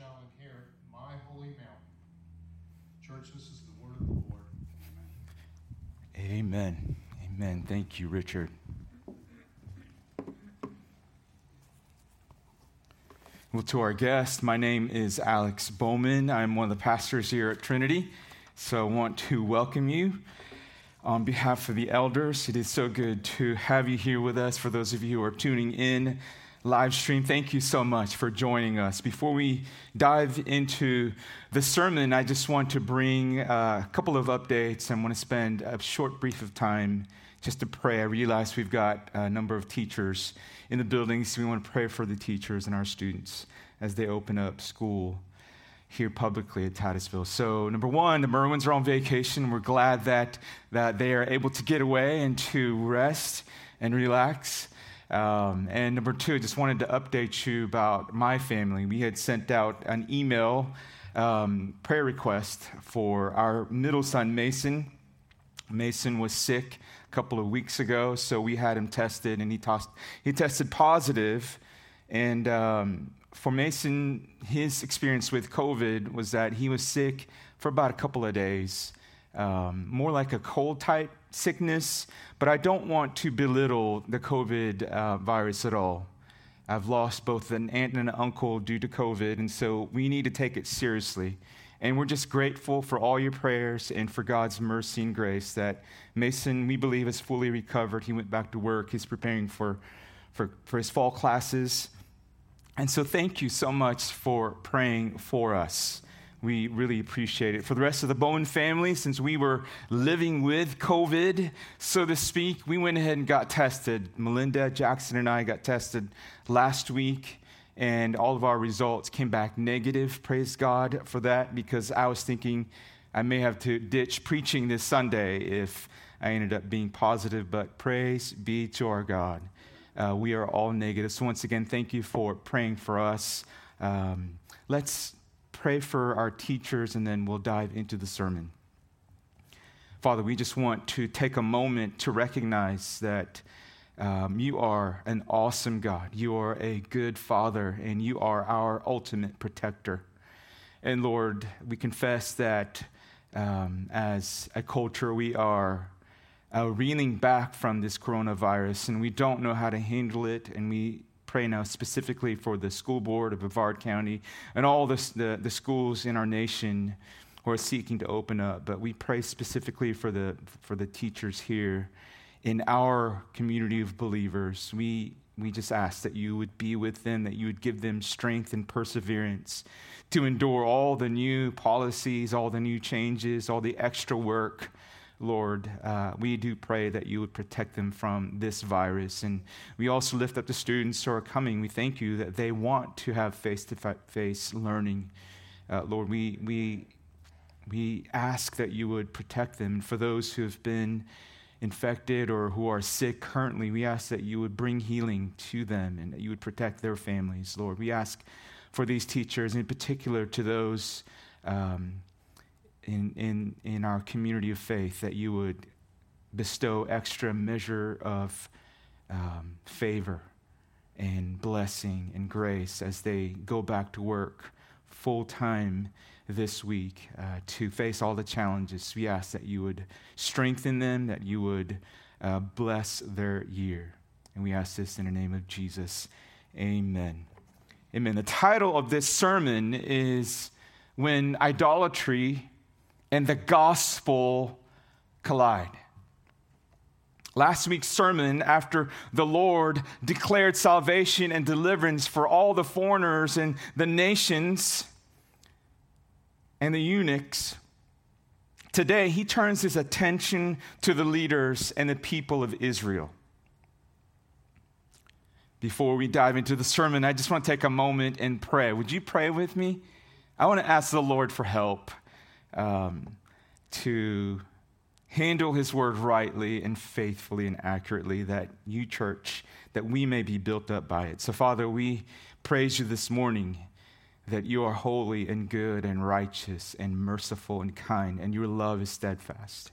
shall inherit my holy mountain. Church, this is the word of the Lord. Amen. Amen. Thank you, Richard. Well, to our guest, my name is Alex Bowman. I'm one of the pastors here at Trinity. So I want to welcome you on behalf of the elders. It is so good to have you here with us. For those of you who are tuning in live stream, thank you so much for joining us. Before we dive into the sermon, I just want to bring uh, a couple of updates. I want to spend a short brief of time just to pray. I realize we've got a number of teachers in the building, so we want to pray for the teachers and our students as they open up school here publicly at Titusville. So, number one, the Merwins are on vacation. We're glad that, that they are able to get away and to rest and relax. Um, and number two, I just wanted to update you about my family. We had sent out an email um, prayer request for our middle son, Mason. Mason was sick a couple of weeks ago, so we had him tested, and he, tossed, he tested positive. And um, for Mason, his experience with COVID was that he was sick for about a couple of days, um, more like a cold type sickness, but I don't want to belittle the COVID uh, virus at all. I've lost both an aunt and an uncle due to COVID, and so we need to take it seriously. And we're just grateful for all your prayers and for God's mercy and grace that Mason, we believe, is fully recovered. He went back to work. He's preparing for, for, for his fall classes. And so, thank you so much for praying for us. We really appreciate it. For the rest of the Bowen family, since we were living with COVID, so to speak, we went ahead and got tested. Melinda, Jackson, and I got tested last week, and all of our results came back negative. Praise God for that, because I was thinking I may have to ditch preaching this Sunday if I ended up being positive, but praise be to our God uh, we are all negative. So, once again, thank you for praying for us. Um, let's pray for our teachers and then we'll dive into the sermon. Father, we just want to take a moment to recognize that um, you are an awesome God. You are a good Father, and you are our ultimate protector. And Lord, we confess that um, as a culture, we are uh, reeling back from this coronavirus, and we don't know how to handle it. And we pray now specifically for the school board of Brevard County and all the, the, the schools in our nation who are seeking to open up. But we pray specifically for the, for the teachers here in our community of believers. We, we just ask that you would be with them, that you would give them strength and perseverance to endure all the new policies, all the new changes, all the extra work Lord, uh, we do pray that you would protect them from this virus. And we also lift up the students who are coming. We thank you that they want to have face to face learning. Uh, Lord, we, we, we ask that you would protect them. For those who have been infected or who are sick currently, we ask that you would bring healing to them and that you would protect their families, Lord. We ask for these teachers, in particular to those. Um, in, in, in our community of faith that you would bestow extra measure of um, favor and blessing and grace as they go back to work full time this week uh, to face all the challenges. We ask that you would strengthen them, that you would uh, bless their year. And we ask this in the name of Jesus. Amen. Amen. The title of this sermon is When Idolatry and the gospel collide. Last week's sermon, after the Lord declared salvation and deliverance for all the foreigners and the nations and the eunuchs, today he turns his attention to the leaders and the people of Israel. Before we dive into the sermon, I just want to take a moment and pray. Would you pray with me? I want to ask the Lord for help um, to handle his word rightly and faithfully and accurately, that you, church, that we may be built up by it. So, Father, we praise you this morning that you are holy and good and righteous and merciful and kind, and your love is steadfast.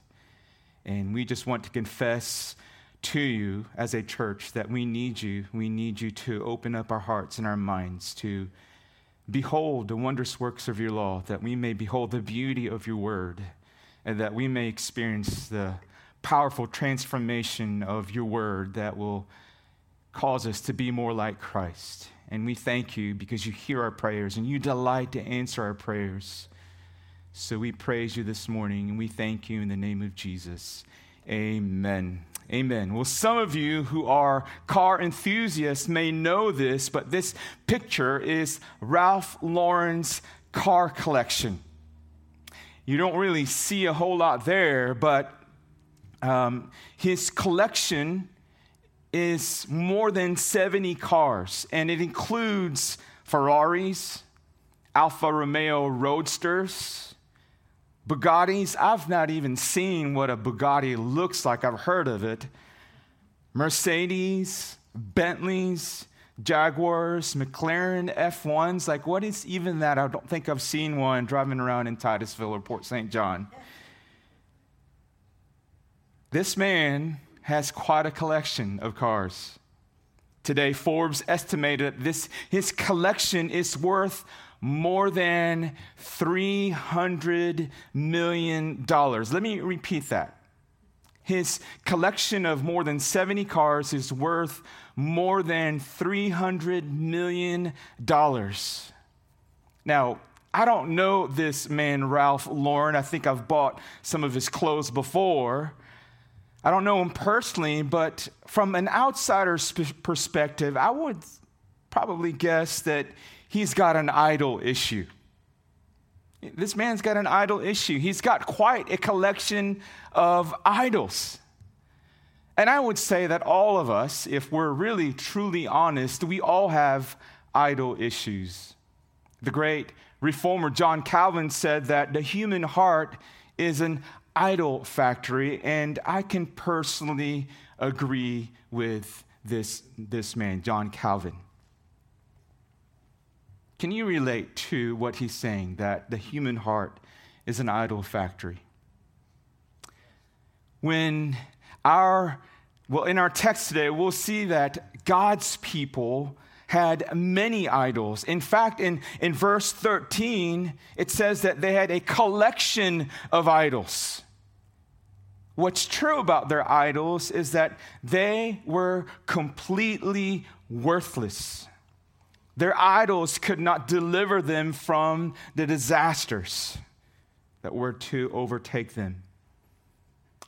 And we just want to confess to you as a church that we need you. We need you to open up our hearts and our minds to behold the wondrous works of your law, that we may behold the beauty of your word, and that we may experience the powerful transformation of your word that will cause us to be more like Christ. And we thank you because you hear our prayers and you delight to answer our prayers. So we praise you this morning and we thank you in the name of Jesus. Amen. Amen. Well, some of you who are car enthusiasts may know this, but this picture is Ralph Lauren's car collection. You don't really see a whole lot there, but um, his collection is more than 70 cars, and it includes Ferraris, Alfa Romeo Roadsters, Bugattis, I've not even seen what a Bugatti looks like. I've heard of it. Mercedes, Bentleys, Jaguars, McLaren F1s. Like, what is even that? I don't think I've seen one driving around in Titusville or Port St. John. This man has quite a collection of cars. Today, Forbes estimated this, his collection is worth more than $300 million. Let me repeat that. His collection of more than 70 cars is worth more than $300 million. Now, I don't know this man, Ralph Lauren. I think I've bought some of his clothes before. I don't know him personally, but from an outsider's perspective, I would probably guess that he's got an idol issue. This man's got an idol issue. He's got quite a collection of idols. And I would say that all of us, if we're really truly honest, we all have idol issues. The great reformer John Calvin said that the human heart is an idol factory, and I can personally agree with this, this man, John Calvin. Can you relate to what he's saying that the human heart is an idol factory? When our, well, in our text today, we'll see that God's people had many idols. In fact, in, in verse 13, it says that they had a collection of idols. What's true about their idols is that they were completely worthless. Their idols could not deliver them from the disasters that were to overtake them.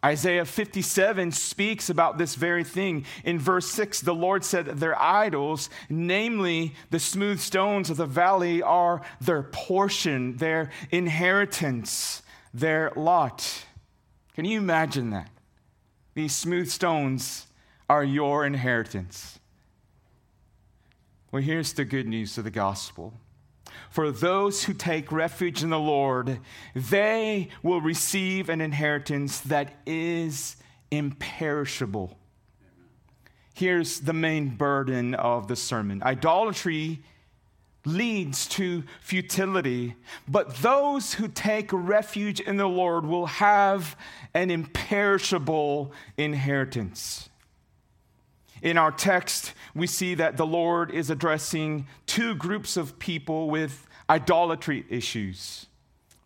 Isaiah 57 speaks about this very thing. In verse 6, the Lord said that their idols, namely the smooth stones of the valley, are their portion, their inheritance, their lot. Can you imagine that? These smooth stones are your inheritance. Well, here's the good news of the gospel. For those who take refuge in the Lord, they will receive an inheritance that is imperishable. Here's the main burden of the sermon idolatry leads to futility, but those who take refuge in the Lord will have an imperishable inheritance. In our text, we see that the Lord is addressing two groups of people with idolatry issues.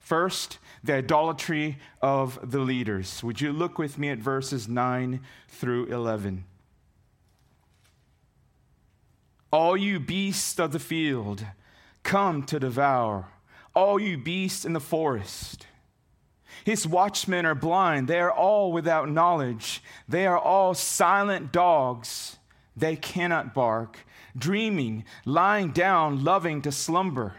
First, the idolatry of the leaders. Would you look with me at verses 9 through 11? All you beasts of the field, come to devour. All you beasts in the forest. His watchmen are blind. They are all without knowledge. They are all silent dogs. They cannot bark, dreaming, lying down, loving to slumber.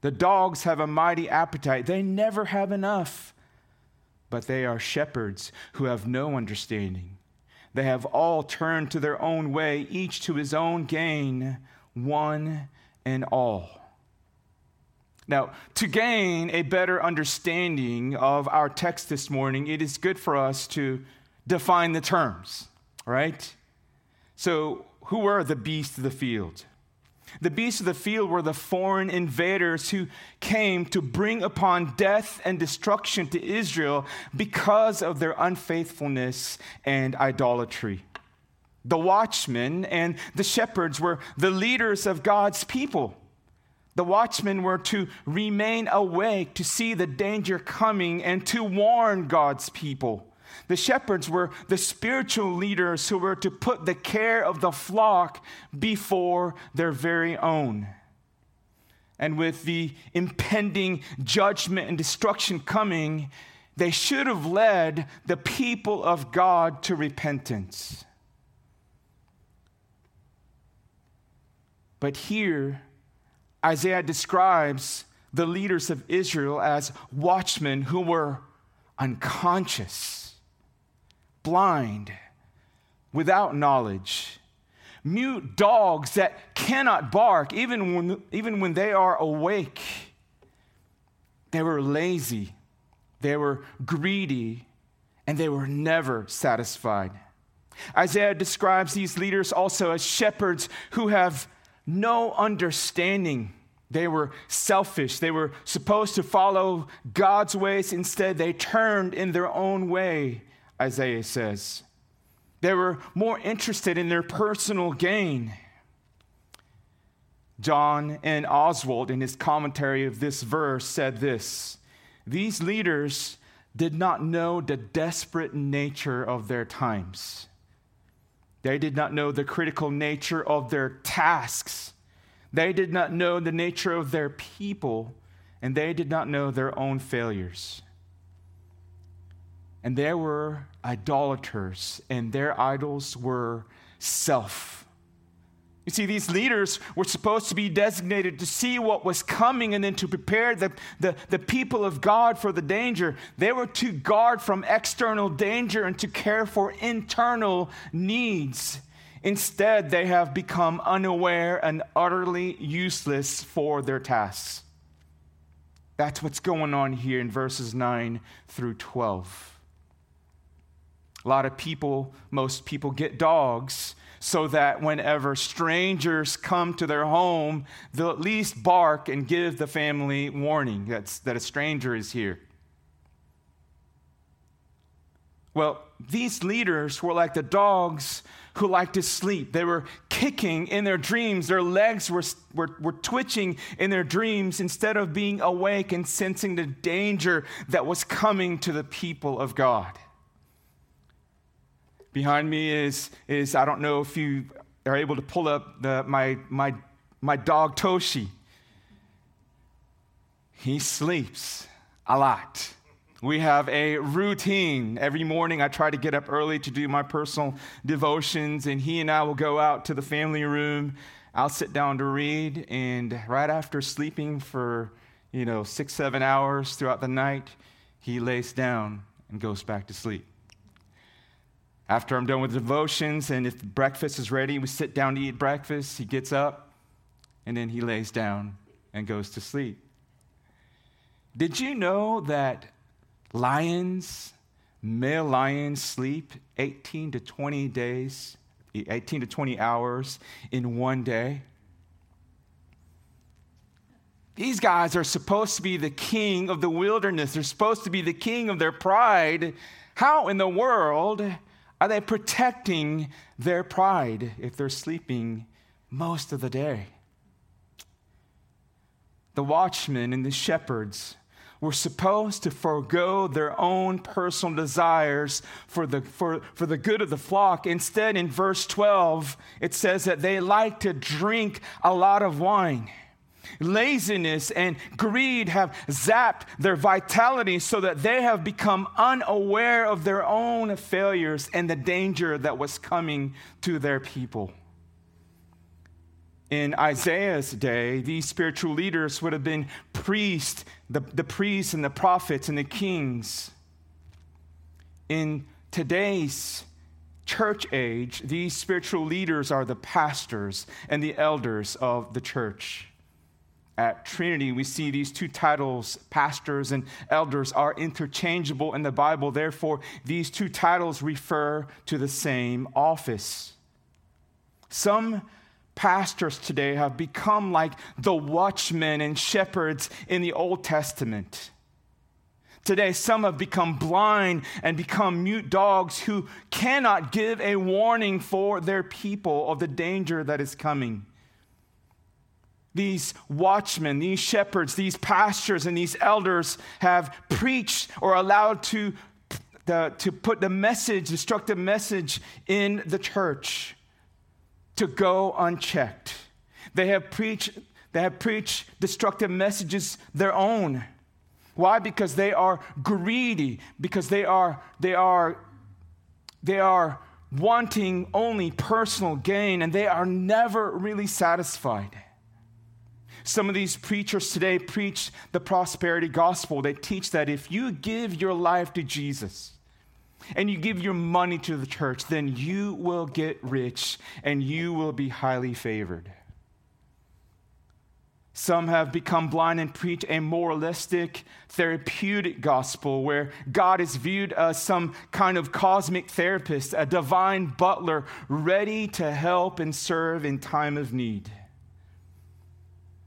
The dogs have a mighty appetite. They never have enough. But they are shepherds who have no understanding. They have all turned to their own way, each to his own gain, one and all. Now, to gain a better understanding of our text this morning, it is good for us to define the terms, right? So, who were the beasts of the field? The beasts of the field were the foreign invaders who came to bring upon death and destruction to Israel because of their unfaithfulness and idolatry. The watchmen and the shepherds were the leaders of God's people The watchmen were to remain awake to see the danger coming and to warn God's people. The shepherds were the spiritual leaders who were to put the care of the flock before their very own. And with the impending judgment and destruction coming, they should have led the people of God to repentance. But here, Isaiah describes the leaders of Israel as watchmen who were unconscious, blind, without knowledge, mute dogs that cannot bark even when, even when they are awake. They were lazy, they were greedy, and they were never satisfied. Isaiah describes these leaders also as shepherds who have no understanding. They were selfish. They were supposed to follow God's ways. Instead, they turned in their own way, Isaiah says. They were more interested in their personal gain. John N. Oswalt, in his commentary of this verse, said this These leaders did not know the desperate nature of their times. They did not know the critical nature of their tasks. They did not know the nature of their people, and they did not know their own failures. And there were idolaters, and their idols were self. You see, these leaders were supposed to be designated to see what was coming and then to prepare the, the, the, people of God for the danger. They were to guard from external danger and to care for internal needs. Instead, they have become unaware and utterly useless for their tasks. That's what's going on here in verses 9 through 12. A lot of people, most people, get dogs so that whenever strangers come to their home, they'll at least bark and give the family warning that's, that a stranger is here. Well, these leaders were like the dogs who like to sleep. They were kicking in their dreams. Their legs were, were, were twitching in their dreams instead of being awake and sensing the danger that was coming to the people of God. Behind me is, is I don't know if you are able to pull up the, my, my, my dog Toshi. He sleeps a lot. We have a routine. Every morning I try to get up early to do my personal devotions, and he and I will go out to the family room. I'll sit down to read, and right after sleeping for, you know, six, seven hours throughout the night, he lays down and goes back to sleep. After I'm done with devotions, and if breakfast is ready, we sit down to eat breakfast. He gets up, and then he lays down and goes to sleep. Did you know that lions, male lions, sleep 18 to 20 days, 18 to 20 hours in one day? These guys are supposed to be the king of the wilderness. They're supposed to be the king of their pride. How in the world are they protecting their pride if they're sleeping most of the day? The watchmen and the shepherds were supposed to forego their own personal desires for the, for, for the good of the flock. Instead, in verse 12, it says that they like to drink a lot of wine. Laziness and greed have zapped their vitality so that they have become unaware of their own failures and the danger that was coming to their people. In Isaiah's day, these spiritual leaders would have been priests, the, the priests and the prophets and the kings. In today's church age, these spiritual leaders are the pastors and the elders of the church at Trinity, we see these two titles, pastors and elders, are interchangeable in the Bible. Therefore, these two titles refer to the same office. Some pastors today have become like the watchmen and shepherds in the Old Testament. Today, some have become blind and become mute dogs who cannot give a warning for their people of the danger that is coming. These watchmen, these shepherds, these pastors, and these elders have preached or allowed to, the, to put the message, destructive message in the church to go unchecked. They have preached, they have preached destructive messages their own. Why? Because they are greedy, because they are, they are, they are wanting only personal gain, and they are never really satisfied. Some of these preachers today preach the prosperity gospel. They teach that if you give your life to Jesus and you give your money to the church, then you will get rich and you will be highly favored. Some have become blind and preach a moralistic, therapeutic gospel where God is viewed as some kind of cosmic therapist, a divine butler ready to help and serve in time of need.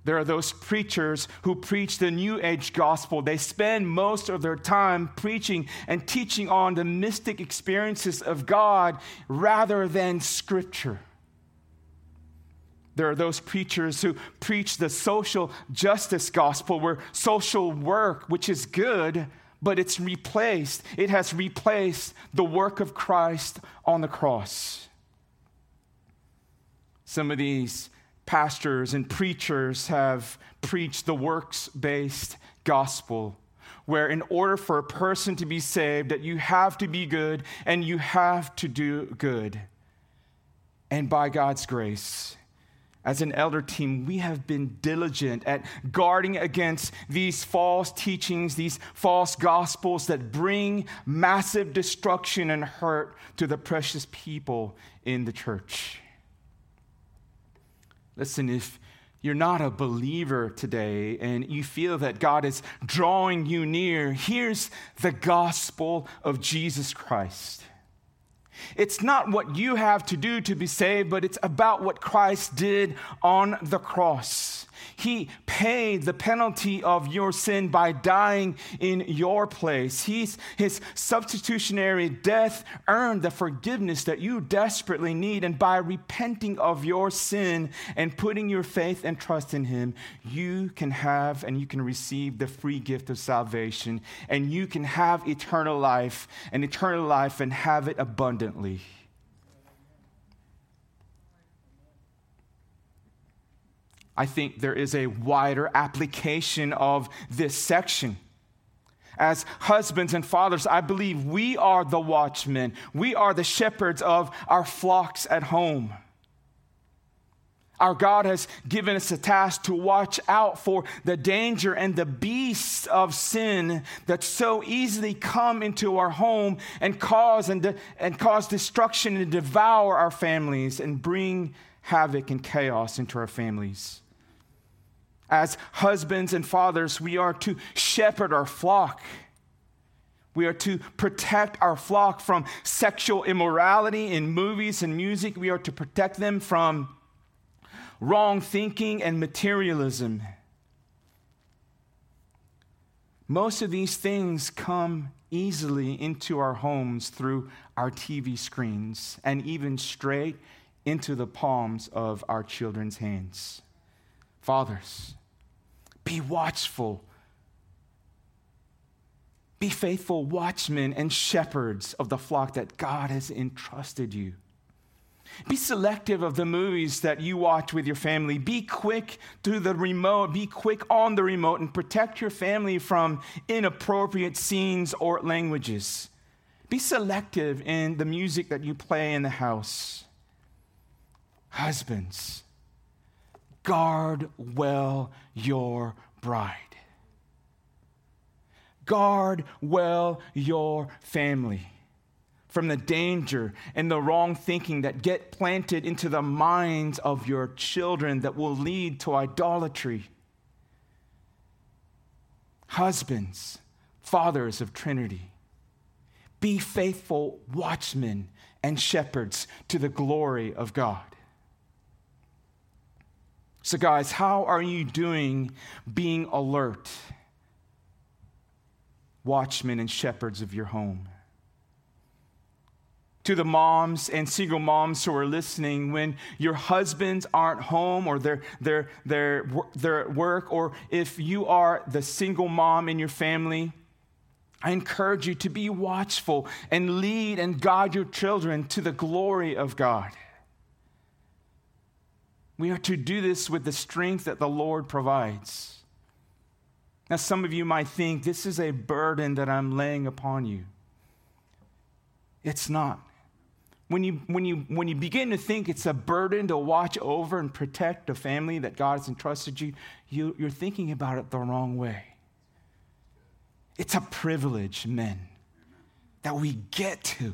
There are those preachers who preach the New Age gospel. They spend most of their time preaching and teaching on the mystic experiences of God rather than Scripture. There are those preachers who preach the social justice gospel, where social work, which is good, but it's replaced, it has replaced the work of Christ on the cross. Some of these pastors and preachers have preached the works based gospel where in order for a person to be saved that you have to be good and you have to do good and by god's grace as an elder team, we have been diligent at guarding against these false teachings, these false gospels that bring massive destruction and hurt to the precious people in the church. Listen, if you're not a believer today and you feel that God is drawing you near, here's the gospel of Jesus Christ. It's not what you have to do to be saved, but it's about what Christ did on the cross. He paid the penalty of your sin by dying in your place. He's, his substitutionary death earned the forgiveness that you desperately need. And by repenting of your sin and putting your faith and trust in Him, you can have and you can receive the free gift of salvation. And you can have eternal life and eternal life and have it abundantly. I think there is a wider application of this section. As husbands and fathers, I believe we are the watchmen. We are the shepherds of our flocks at home. Our God has given us a task to watch out for the danger and the beasts of sin that so easily come into our home and cause and, de- and cause destruction and devour our families and bring havoc and chaos into our families. As husbands and fathers, we are to shepherd our flock. We are to protect our flock from sexual immorality in movies and music. We are to protect them from wrong thinking and materialism. Most of these things come easily into our homes through our TV screens and even straight into the palms of our children's hands. Fathers, be watchful. Be faithful watchmen and shepherds of the flock that God has entrusted you. Be selective of the movies that you watch with your family. Be quick to the remote. Be quick on the remote and protect your family from inappropriate scenes or languages. Be selective in the music that you play in the house. Husbands, guard well your bride. Guard well your family from the danger and the wrong thinking that get planted into the minds of your children that will lead to idolatry. Husbands, fathers of Trinity, be faithful watchmen and shepherds to the glory of God. So, guys, how are you doing being alert? Watchmen and shepherds of your home. to the moms and single moms who are listening when your husbands aren't home or they're, they're, they're, they're at work, or if you are the single mom in your family, I encourage you to be watchful and lead and guide your children to the glory of God. We are to do this with the strength that the Lord provides. Now, some of you might think this is a burden that I'm laying upon you. It's not. When you, when, you, when you begin to think it's a burden to watch over and protect the family that God has entrusted you, you you're thinking about it the wrong way. It's a privilege, men, that we get to.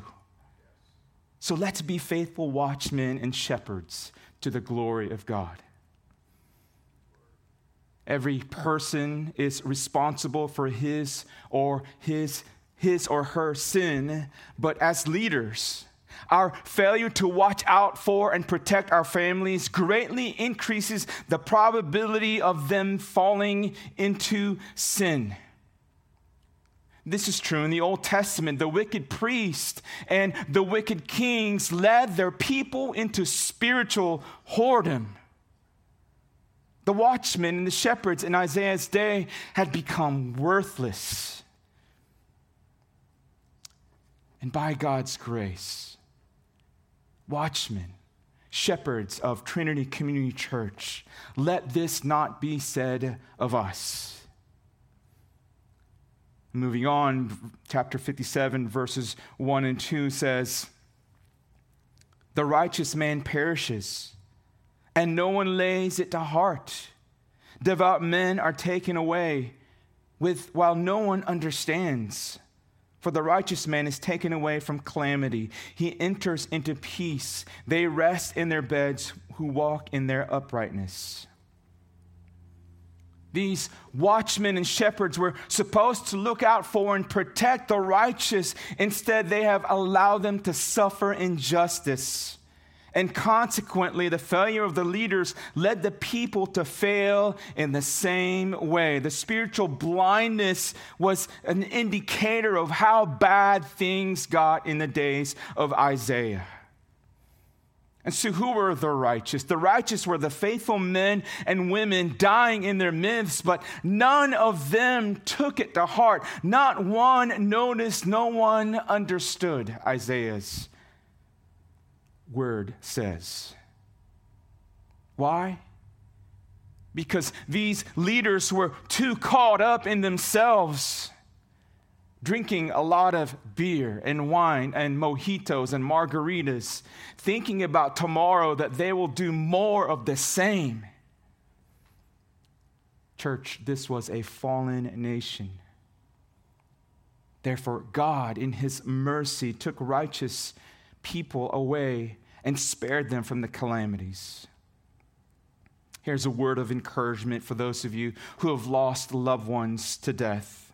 So let's be faithful watchmen and shepherds to the glory of God. Every person is responsible for his or his his or her sin, but as leaders, our failure to watch out for and protect our families greatly increases the probability of them falling into sin. This is true in the Old Testament. The wicked priest and the wicked kings led their people into spiritual whoredom. The watchmen and the shepherds in Isaiah's day had become worthless. And by God's grace, watchmen, shepherds of Trinity Community Church, let this not be said of us. Moving on, chapter 57, verses 1 and 2 says, The righteous man perishes, and no one lays it to heart. Devout men are taken away with, while no one understands. For the righteous man is taken away from calamity. He enters into peace. They rest in their beds who walk in their uprightness. These watchmen and shepherds were supposed to look out for and protect the righteous. Instead, they have allowed them to suffer injustice. And consequently, the failure of the leaders led the people to fail in the same way. The spiritual blindness was an indicator of how bad things got in the days of Isaiah. And so, who were the righteous? The righteous were the faithful men and women dying in their myths, but none of them took it to heart. Not one noticed, no one understood, Isaiah's word says. Why? Because these leaders were too caught up in themselves drinking a lot of beer and wine and mojitos and margaritas, thinking about tomorrow that they will do more of the same. Church, this was a fallen nation. Therefore, God, in His mercy, took righteous people away and spared them from the calamities. Here's a word of encouragement for those of you who have lost loved ones to death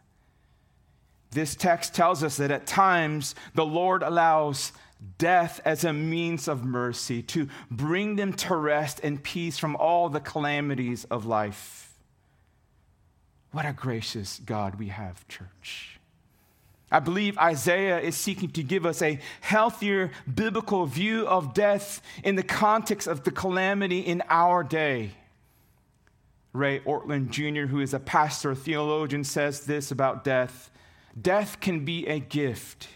this text tells us that at times the Lord allows death as a means of mercy to bring them to rest and peace from all the calamities of life. What a gracious God we have, church. I believe Isaiah is seeking to give us a healthier biblical view of death in the context of the calamity in our day. Ray Ortlund Jr., who is a pastor theologian, says this about death Death can be a gift,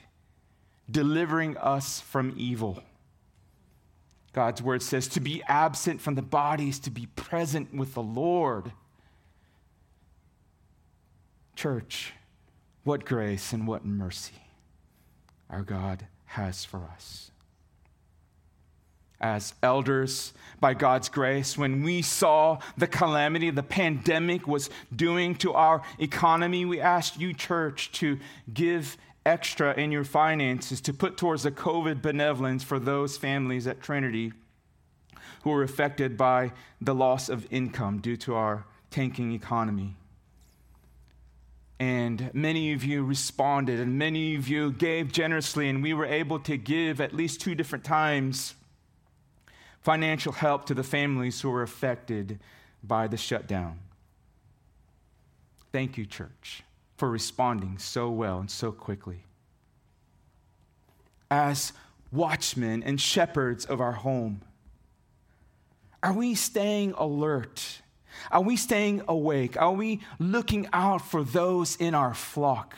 delivering us from evil. God's word says to be absent from the bodies, to be present with the Lord. Church, what grace and what mercy our God has for us as elders by God's grace, when we saw the calamity the pandemic was doing to our economy, we asked you, church, to give extra in your finances to put towards the COVID benevolence for those families at Trinity who were affected by the loss of income due to our tanking economy. And many of you responded, and many of you gave generously, and we were able to give at least two different times financial help to the families who were affected by the shutdown. Thank you, church, for responding so well and so quickly. As watchmen and shepherds of our home? Are we staying alert? Are we staying awake? Are we looking out for those in our flock?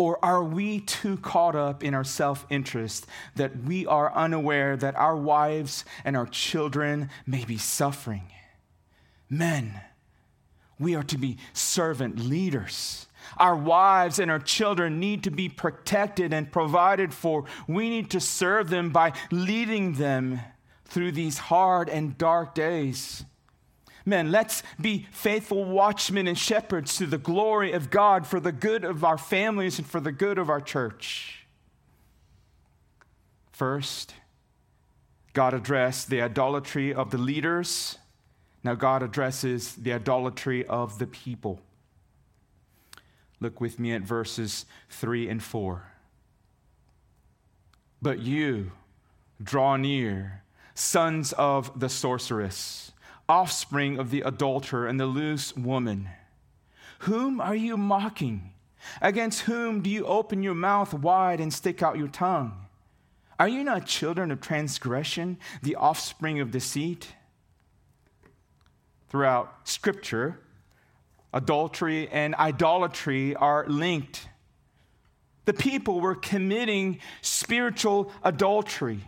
Or are we too caught up in our self interest that we are unaware that our wives and our children may be suffering? Men, we are to be servant leaders. Our wives and our children need to be protected and provided for. We need to serve them by leading them through these hard and dark days. Men, let's be faithful watchmen and shepherds to the glory of God for the good of our families and for the good of our church. First, God addressed the idolatry of the leaders. Now, God addresses the idolatry of the people. Look with me at verses 3 and 4. But you draw near, sons of the sorceress offspring of the adulterer and the loose woman. Whom are you mocking? Against whom do you open your mouth wide and stick out your tongue? Are you not children of transgression, the offspring of deceit? Throughout Scripture, adultery and idolatry are linked. The people were committing spiritual adultery.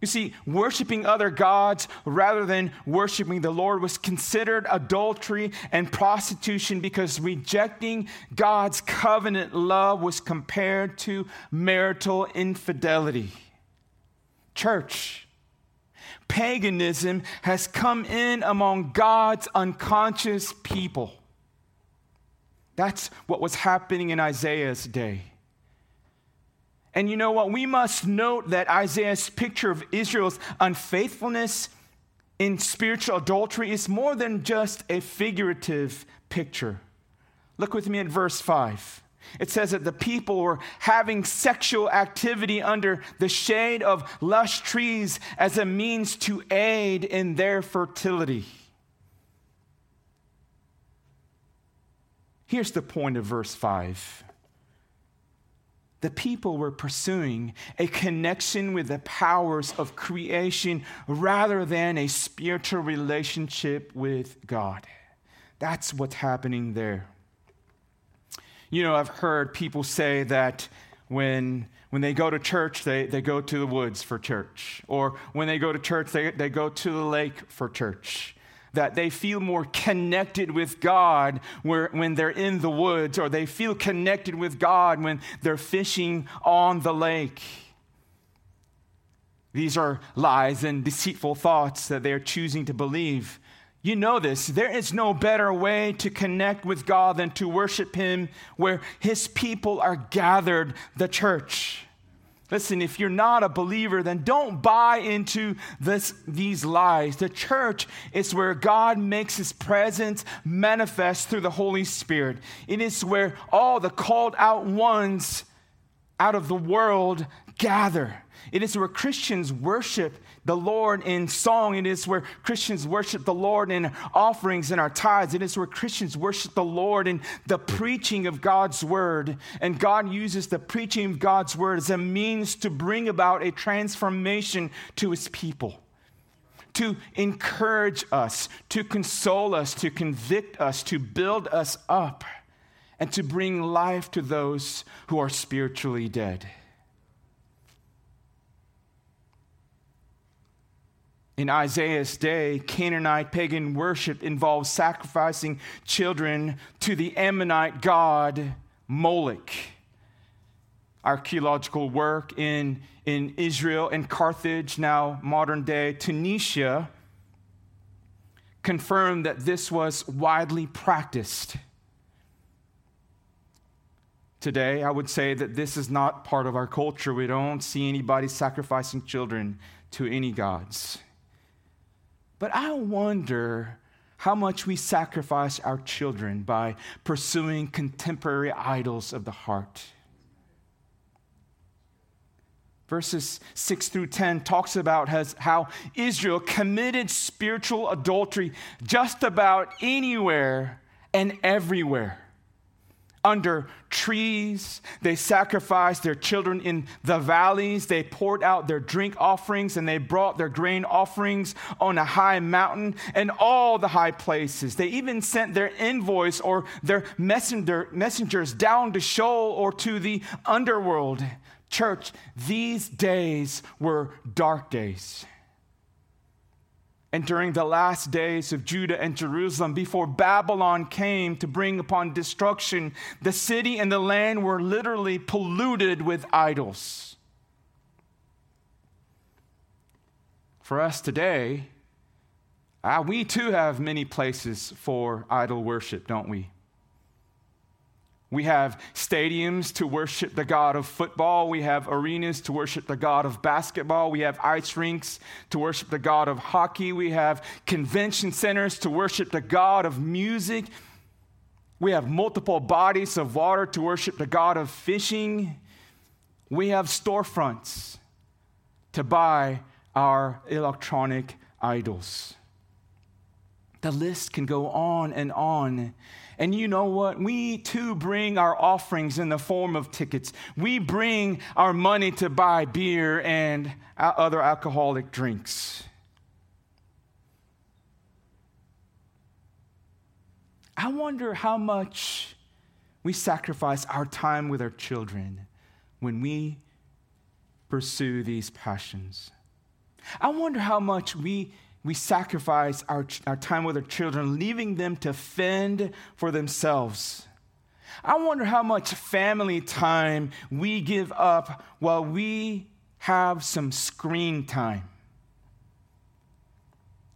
You see, worshiping other gods rather than worshiping the Lord was considered adultery and prostitution because rejecting God's covenant love was compared to marital infidelity. Church, paganism has come in among God's unconscious people. That's what was happening in Isaiah's day. And you know what? We must note that Isaiah's picture of Israel's unfaithfulness in spiritual adultery is more than just a figurative picture. Look with me at verse 5. It says that the people were having sexual activity under the shade of lush trees as a means to aid in their fertility. Here's the point of verse 5 the people were pursuing a connection with the powers of creation rather than a spiritual relationship with God. That's what's happening there. You know, I've heard people say that when, when they go to church, they, they go to the woods for church. Or when they go to church, they, they go to the lake for church that they feel more connected with God where, when they're in the woods, or they feel connected with God when they're fishing on the lake. These are lies and deceitful thoughts that they are choosing to believe. You know this. There is no better way to connect with God than to worship Him where His people are gathered, the church. Listen, if you're not a believer, then don't buy into this, these lies. The church is where God makes his presence manifest through the Holy Spirit. It is where all the called out ones out of the world gather. It is where Christians worship the Lord in song. It is where Christians worship the Lord in offerings and our tithes. It is where Christians worship the Lord in the preaching of God's word. And God uses the preaching of God's word as a means to bring about a transformation to his people. To encourage us, to console us, to convict us, to build us up, and to bring life to those who are spiritually dead. In Isaiah's day, Canaanite pagan worship involved sacrificing children to the Ammonite god Moloch. Archaeological work in, in Israel and Carthage, now modern day Tunisia, confirmed that this was widely practiced. Today, I would say that this is not part of our culture. We don't see anybody sacrificing children to any gods. But I wonder how much we sacrifice our children by pursuing contemporary idols of the heart. Verses 6 through 10 talks about how Israel committed spiritual adultery just about anywhere and everywhere. Under trees. They sacrificed their children in the valleys. They poured out their drink offerings and they brought their grain offerings on a high mountain and all the high places. They even sent their envoys or their messenger, messengers down to Sheol or to the underworld. Church, these days were dark days. And during the last days of Judah and Jerusalem, before Babylon came to bring upon destruction, the city and the land were literally polluted with idols. For us today, uh, we too have many places for idol worship, don't we? We have stadiums to worship the God of football. We have arenas to worship the God of basketball. We have ice rinks to worship the God of hockey. We have convention centers to worship the God of music. We have multiple bodies of water to worship the God of fishing. We have storefronts to buy our electronic idols. The list can go on and on. And you know what? We too bring our offerings in the form of tickets. We bring our money to buy beer and other alcoholic drinks. I wonder how much we sacrifice our time with our children when we pursue these passions. I wonder how much we we sacrifice our, our time with our children, leaving them to fend for themselves. I wonder how much family time we give up while we have some screen time.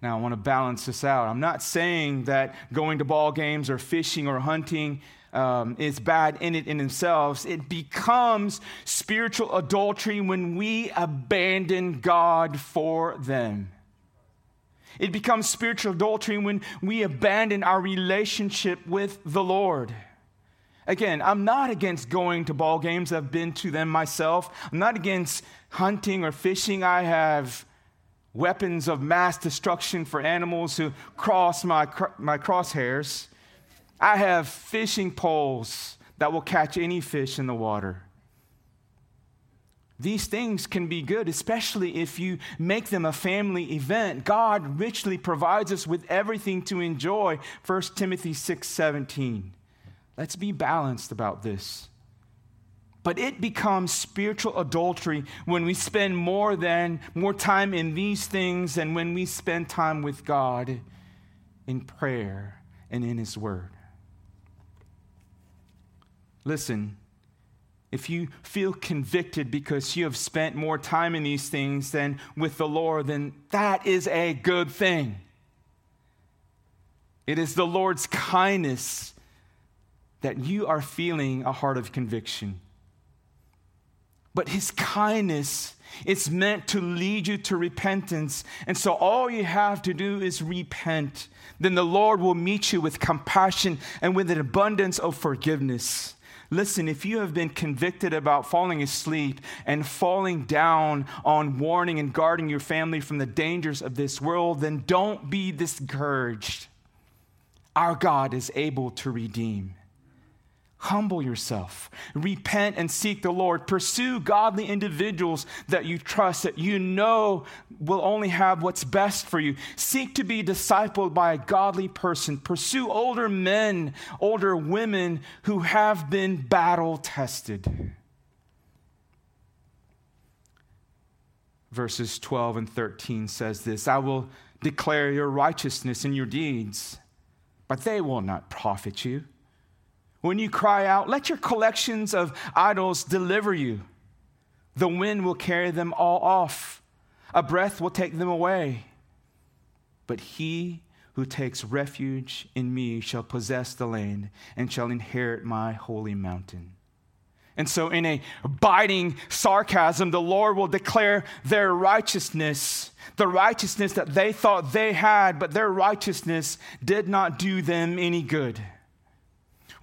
Now, I want to balance this out. I'm not saying that going to ball games or fishing or hunting um, is bad in it in themselves. It becomes spiritual adultery when we abandon God for them. It becomes spiritual adultery when we abandon our relationship with the Lord. Again, I'm not against going to ball games. I've been to them myself. I'm not against hunting or fishing. I have weapons of mass destruction for animals who cross my, my crosshairs. I have fishing poles that will catch any fish in the water. These things can be good, especially if you make them a family event. God richly provides us with everything to enjoy. 1 Timothy 6 17. Let's be balanced about this. But it becomes spiritual adultery when we spend more than more time in these things than when we spend time with God in prayer and in His Word. Listen, if you feel convicted because you have spent more time in these things than with the Lord, then that is a good thing. It is the Lord's kindness that you are feeling a heart of conviction. But his kindness is meant to lead you to repentance. And so all you have to do is repent. Then the Lord will meet you with compassion and with an abundance of forgiveness. Listen, if you have been convicted about falling asleep and falling down on warning and guarding your family from the dangers of this world, then don't be discouraged. Our God is able to redeem. Humble yourself. Repent and seek the Lord. Pursue godly individuals that you trust, that you know will only have what's best for you. Seek to be discipled by a godly person. Pursue older men, older women who have been battle tested. Verses 12 and 13 says this I will declare your righteousness and your deeds, but they will not profit you. When you cry out, let your collections of idols deliver you. The wind will carry them all off, a breath will take them away. But he who takes refuge in me shall possess the land and shall inherit my holy mountain. And so, in a biting sarcasm, the Lord will declare their righteousness, the righteousness that they thought they had, but their righteousness did not do them any good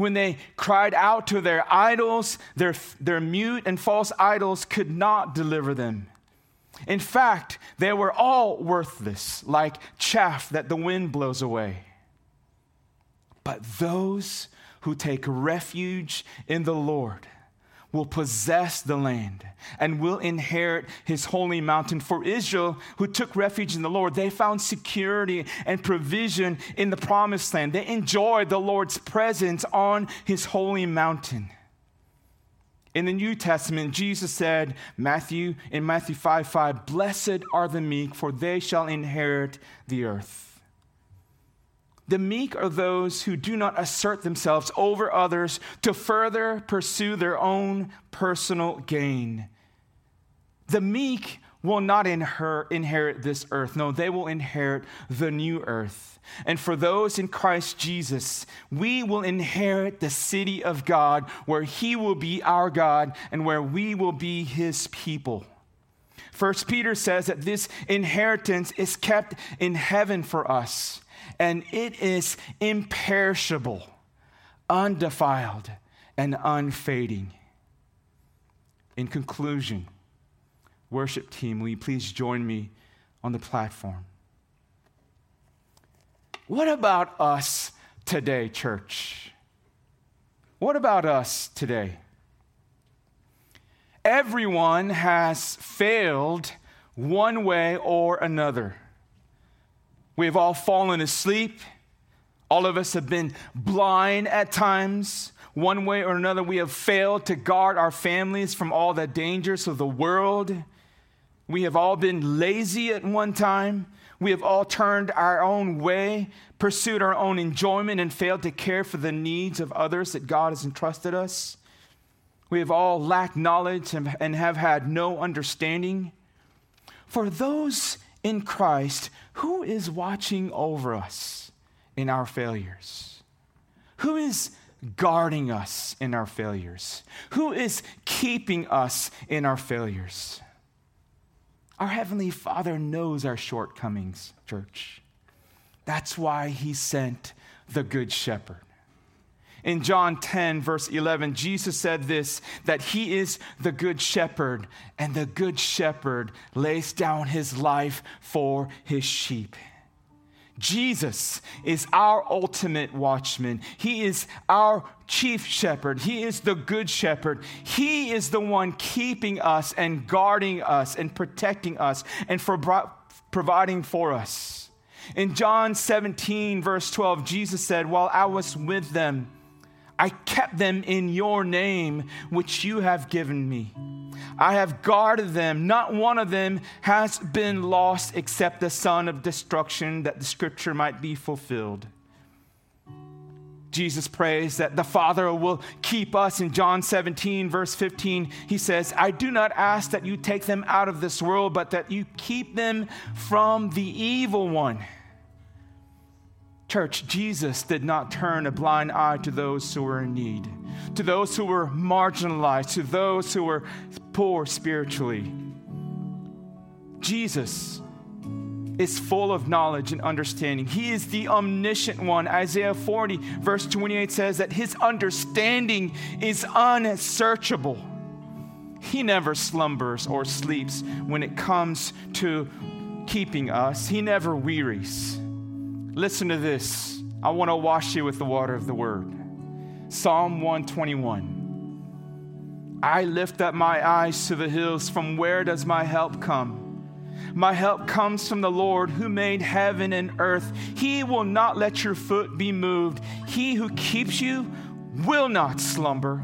when they cried out to their idols, their, their mute and false idols could not deliver them. In fact, they were all worthless, like chaff that the wind blows away. But those who take refuge in the Lord will possess the land and will inherit his holy mountain. For Israel, who took refuge in the Lord, they found security and provision in the promised land. They enjoyed the Lord's presence on his holy mountain. In the New Testament, Jesus said, Matthew, in Matthew 5 5, Blessed are the meek, for they shall inherit the earth. The meek are those who do not assert themselves over others to further pursue their own personal gain. The meek will not inherit this earth. No, they will inherit the new earth. And for those in Christ Jesus, we will inherit the city of God where He will be our God and where we will be His people. First Peter says that this inheritance is kept in heaven for us and it is imperishable, undefiled, and unfading. In conclusion, worship team, will you please join me on the platform? What about us today, church? What about us today? Everyone has failed one way or another. We have all fallen asleep. All of us have been blind at times. One way or another, we have failed to guard our families from all the dangers of the world. We have all been lazy at one time. We have all turned our own way, pursued our own enjoyment, and failed to care for the needs of others that God has entrusted us. We have all lacked knowledge and have had no understanding. For those in Christ, who is watching over us in our failures? Who is guarding us in our failures? Who is keeping us in our failures? Our Heavenly Father knows our shortcomings, church. That's why He sent the Good Shepherd. In John 10, verse 11, Jesus said this that he is the good shepherd, and the good shepherd lays down his life for his sheep. Jesus is our ultimate watchman. He is our chief shepherd. He is the good shepherd. He is the one keeping us and guarding us and protecting us and for providing for us. In John 17, verse 12, Jesus said, While I was with them, I kept them in your name, which you have given me. I have guarded them. Not one of them has been lost except the son of destruction, that the scripture might be fulfilled. Jesus prays that the Father will keep us. In John 17, verse 15, he says, I do not ask that you take them out of this world, but that you keep them from the evil one. Church, Jesus did not turn a blind eye to those who were in need, to those who were marginalized, to those who were poor spiritually. Jesus is full of knowledge and understanding. He is the omniscient one. Isaiah 40, verse 28 says that his understanding is unsearchable. He never slumbers or sleeps when it comes to keeping us, he never wearies. Listen to this. I want to wash you with the water of the word. Psalm 121. I lift up my eyes to the hills. From where does my help come? My help comes from the Lord who made heaven and earth. He will not let your foot be moved. He who keeps you will not slumber.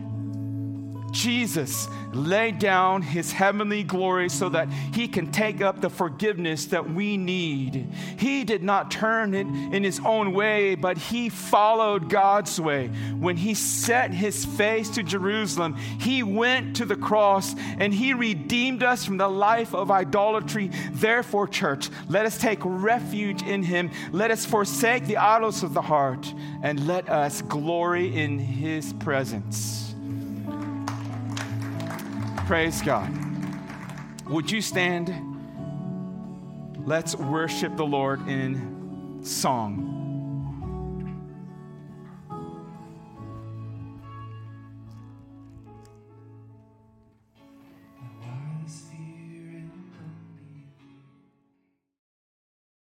Jesus laid down his heavenly glory so that he can take up the forgiveness that we need. He did not turn it in his own way, but he followed God's way. When he set his face to Jerusalem, he went to the cross and he redeemed us from the life of idolatry. Therefore, church, let us take refuge in him. Let us forsake the idols of the heart and let us glory in his presence. Praise God. Would you stand? Let's worship the Lord in song.